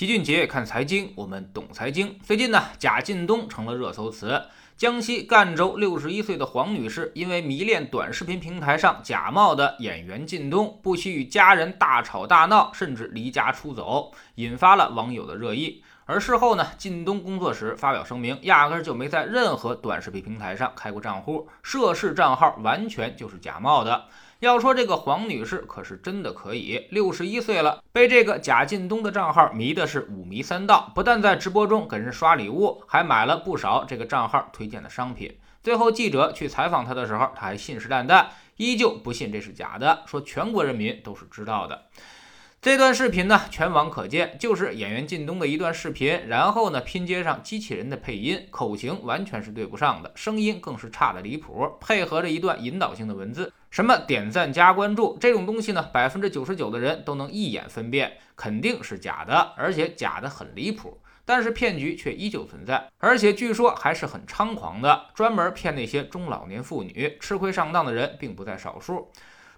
齐俊杰看财经，我们懂财经。最近呢，贾进东成了热搜词。江西赣州六十一岁的黄女士，因为迷恋短视频平台上假冒的演员靳东，不惜与家人大吵大闹，甚至离家出走，引发了网友的热议。而事后呢，靳东工作室发表声明，压根就没在任何短视频平台上开过账户，涉事账号完全就是假冒的。要说这个黄女士可是真的可以，六十一岁了，被这个贾进东的账号迷的是五迷三道，不但在直播中给人刷礼物，还买了不少这个账号推荐的商品。最后记者去采访他的时候，他还信誓旦旦，依旧不信这是假的，说全国人民都是知道的。这段视频呢，全网可见，就是演员靳东的一段视频，然后呢拼接上机器人的配音，口型完全是对不上的，声音更是差的离谱，配合着一段引导性的文字，什么点赞加关注这种东西呢，百分之九十九的人都能一眼分辨，肯定是假的，而且假的很离谱。但是骗局却依旧存在，而且据说还是很猖狂的，专门骗那些中老年妇女，吃亏上当的人并不在少数。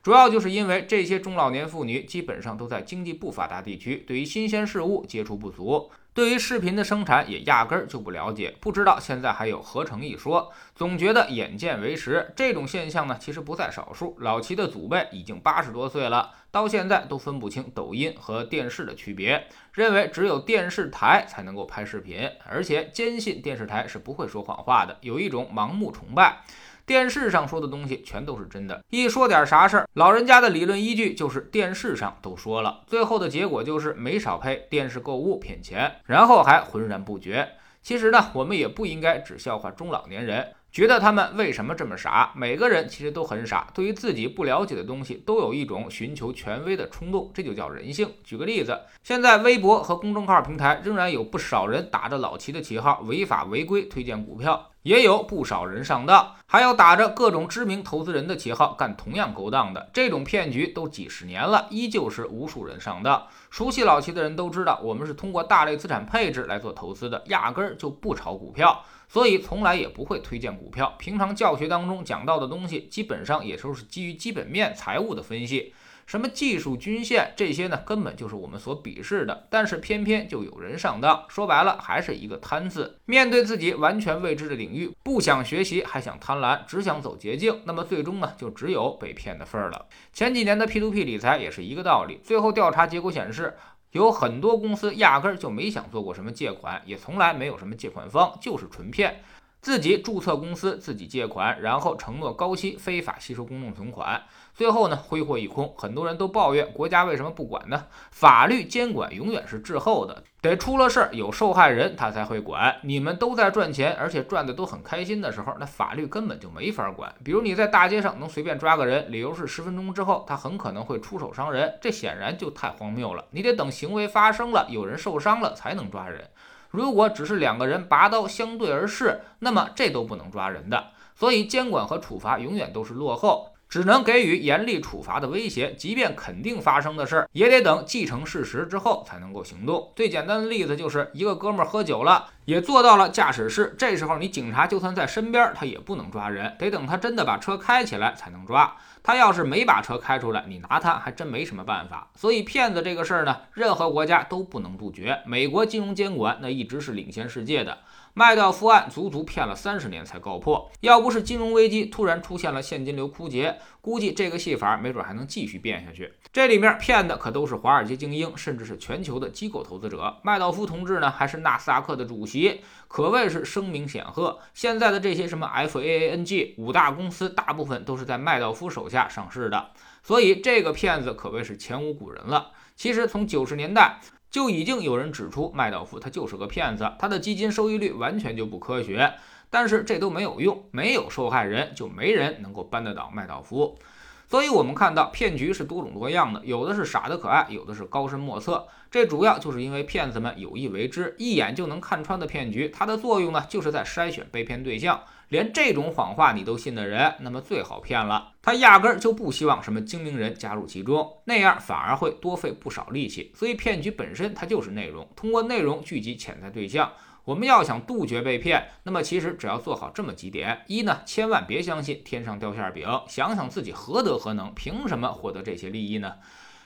主要就是因为这些中老年妇女基本上都在经济不发达地区，对于新鲜事物接触不足，对于视频的生产也压根儿就不了解，不知道现在还有合成一说，总觉得眼见为实。这种现象呢，其实不在少数。老齐的祖辈已经八十多岁了，到现在都分不清抖音和电视的区别，认为只有电视台才能够拍视频，而且坚信电视台是不会说谎话的，有一种盲目崇拜。电视上说的东西全都是真的，一说点啥事儿，老人家的理论依据就是电视上都说了，最后的结果就是没少赔电视购物骗钱，然后还浑然不觉。其实呢，我们也不应该只笑话中老年人。觉得他们为什么这么傻？每个人其实都很傻，对于自己不了解的东西，都有一种寻求权威的冲动，这就叫人性。举个例子，现在微博和公众号平台仍然有不少人打着老齐的旗号违法违规推荐股票，也有不少人上当，还有打着各种知名投资人的旗号干同样勾当的。这种骗局都几十年了，依旧是无数人上当。熟悉老齐的人都知道，我们是通过大类资产配置来做投资的，压根儿就不炒股票。所以从来也不会推荐股票。平常教学当中讲到的东西，基本上也都是基于基本面、财务的分析。什么技术均线这些呢，根本就是我们所鄙视的。但是偏偏就有人上当，说白了还是一个贪字。面对自己完全未知的领域，不想学习，还想贪婪，只想走捷径，那么最终呢，就只有被骗的份儿了。前几年的 P2P 理财也是一个道理。最后调查结果显示。有很多公司压根儿就没想做过什么借款，也从来没有什么借款方，就是纯骗。自己注册公司，自己借款，然后承诺高息非法吸收公众存款，最后呢挥霍一空。很多人都抱怨国家为什么不管呢？法律监管永远是滞后的，得出了事儿有受害人他才会管。你们都在赚钱，而且赚的都很开心的时候，那法律根本就没法管。比如你在大街上能随便抓个人，理由是十分钟之后他很可能会出手伤人，这显然就太荒谬了。你得等行为发生了，有人受伤了才能抓人。如果只是两个人拔刀相对而视，那么这都不能抓人的。所以监管和处罚永远都是落后，只能给予严厉处罚的威胁。即便肯定发生的事儿，也得等既成事实之后才能够行动。最简单的例子就是一个哥们儿喝酒了，也坐到了驾驶室，这时候你警察就算在身边，他也不能抓人，得等他真的把车开起来才能抓。他要是没把车开出来，你拿他还真没什么办法。所以骗子这个事儿呢，任何国家都不能杜绝。美国金融监管那一直是领先世界的。麦道夫案足足骗了三十年才告破，要不是金融危机突然出现了现金流枯竭，估计这个戏法没准还能继续变下去。这里面骗的可都是华尔街精英，甚至是全球的机构投资者。麦道夫同志呢，还是纳斯达克的主席，可谓是声名显赫。现在的这些什么 FAANG 五大公司，大部分都是在麦道夫手下上市的，所以这个骗子可谓是前无古人了。其实从九十年代。就已经有人指出麦道夫他就是个骗子，他的基金收益率完全就不科学。但是这都没有用，没有受害人就没人能够扳得倒麦道夫。所以，我们看到骗局是多种多样的，有的是傻的可爱，有的是高深莫测。这主要就是因为骗子们有意为之，一眼就能看穿的骗局，它的作用呢，就是在筛选被骗对象。连这种谎话你都信的人，那么最好骗了。他压根儿就不希望什么精明人加入其中，那样反而会多费不少力气。所以骗局本身它就是内容，通过内容聚集潜在对象。我们要想杜绝被骗，那么其实只要做好这么几点：一呢，千万别相信天上掉馅饼，想想自己何德何能，凭什么获得这些利益呢？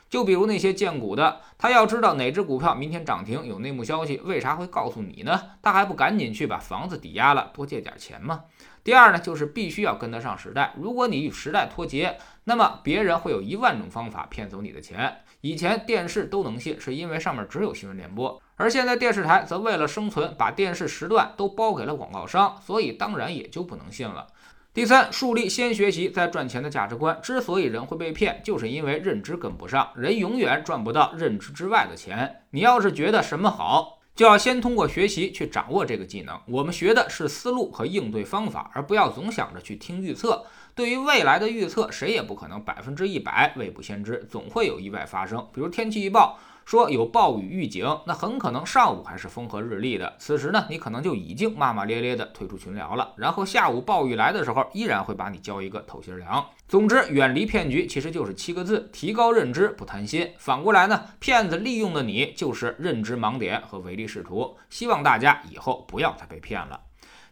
就比如那些荐股的，他要知道哪只股票明天涨停有内幕消息，为啥会告诉你呢？他还不赶紧去把房子抵押了，多借点钱吗？第二呢，就是必须要跟得上时代。如果你与时代脱节，那么别人会有一万种方法骗走你的钱。以前电视都能信，是因为上面只有新闻联播，而现在电视台则为了生存，把电视时段都包给了广告商，所以当然也就不能信了。第三，树立先学习再赚钱的价值观。之所以人会被骗，就是因为认知跟不上。人永远赚不到认知之外的钱。你要是觉得什么好，就要先通过学习去掌握这个技能。我们学的是思路和应对方法，而不要总想着去听预测。对于未来的预测，谁也不可能百分之一百未卜先知，总会有意外发生。比如天气预报。说有暴雨预警，那很可能上午还是风和日丽的，此时呢，你可能就已经骂骂咧咧的退出群聊了。然后下午暴雨来的时候，依然会把你浇一个透心凉。总之，远离骗局其实就是七个字：提高认知，不贪心。反过来呢，骗子利用的你就是认知盲点和唯利是图。希望大家以后不要再被骗了。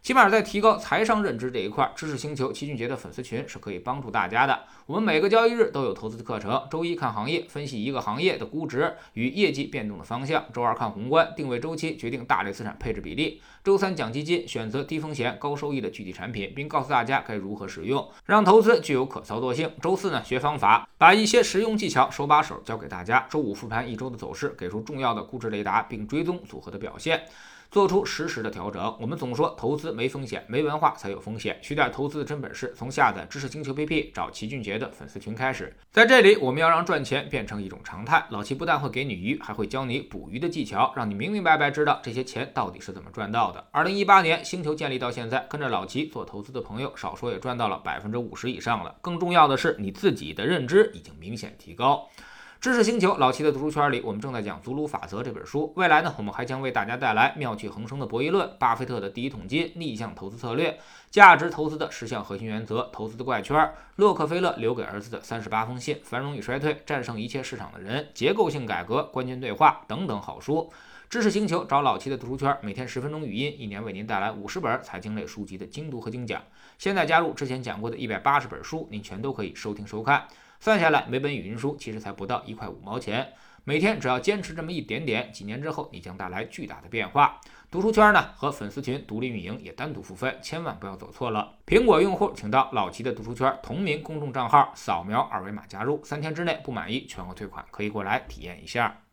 起码在提高财商认知这一块，知识星球齐俊杰的粉丝群是可以帮助大家的。我们每个交易日都有投资的课程：周一看行业，分析一个行业的估值与业绩变动的方向；周二看宏观，定位周期，决定大类资产配置比例；周三讲基金，选择低风险高收益的具体产品，并告诉大家该如何使用，让投资具有可操作性。周四呢，学方法，把一些实用技巧手把手教给大家。周五复盘一周的走势，给出重要的估值雷达，并追踪组合的表现。做出实时的调整。我们总说投资没风险，没文化才有风险。学点投资的真本事，从下载知识星球 APP 找齐俊杰的粉丝群开始。在这里，我们要让赚钱变成一种常态。老齐不但会给你鱼，还会教你捕鱼的技巧，让你明明白白知道这些钱到底是怎么赚到的。二零一八年星球建立到现在，跟着老齐做投资的朋友，少说也赚到了百分之五十以上了。更重要的是，你自己的认知已经明显提高。知识星球老七的读书圈里，我们正在讲《祖鲁法则》这本书。未来呢，我们还将为大家带来妙趣横生的博弈论、巴菲特的第一桶金、逆向投资策略、价值投资的十项核心原则、投资的怪圈、洛克菲勒留给儿子的三十八封信、繁荣与衰退、战胜一切市场的人、结构性改革、关键对话等等好书。知识星球找老七的读书圈，每天十分钟语音，一年为您带来五十本财经类书籍的精读和精讲。现在加入之前讲过的一百八十本书，您全都可以收听收看。算下来，每本语音书其实才不到一块五毛钱。每天只要坚持这么一点点，几年之后你将带来巨大的变化。读书圈呢和粉丝群独立运营，也单独付费，千万不要走错了。苹果用户请到老齐的读书圈同名公众账号，扫描二维码加入，三天之内不满意全额退款，可以过来体验一下。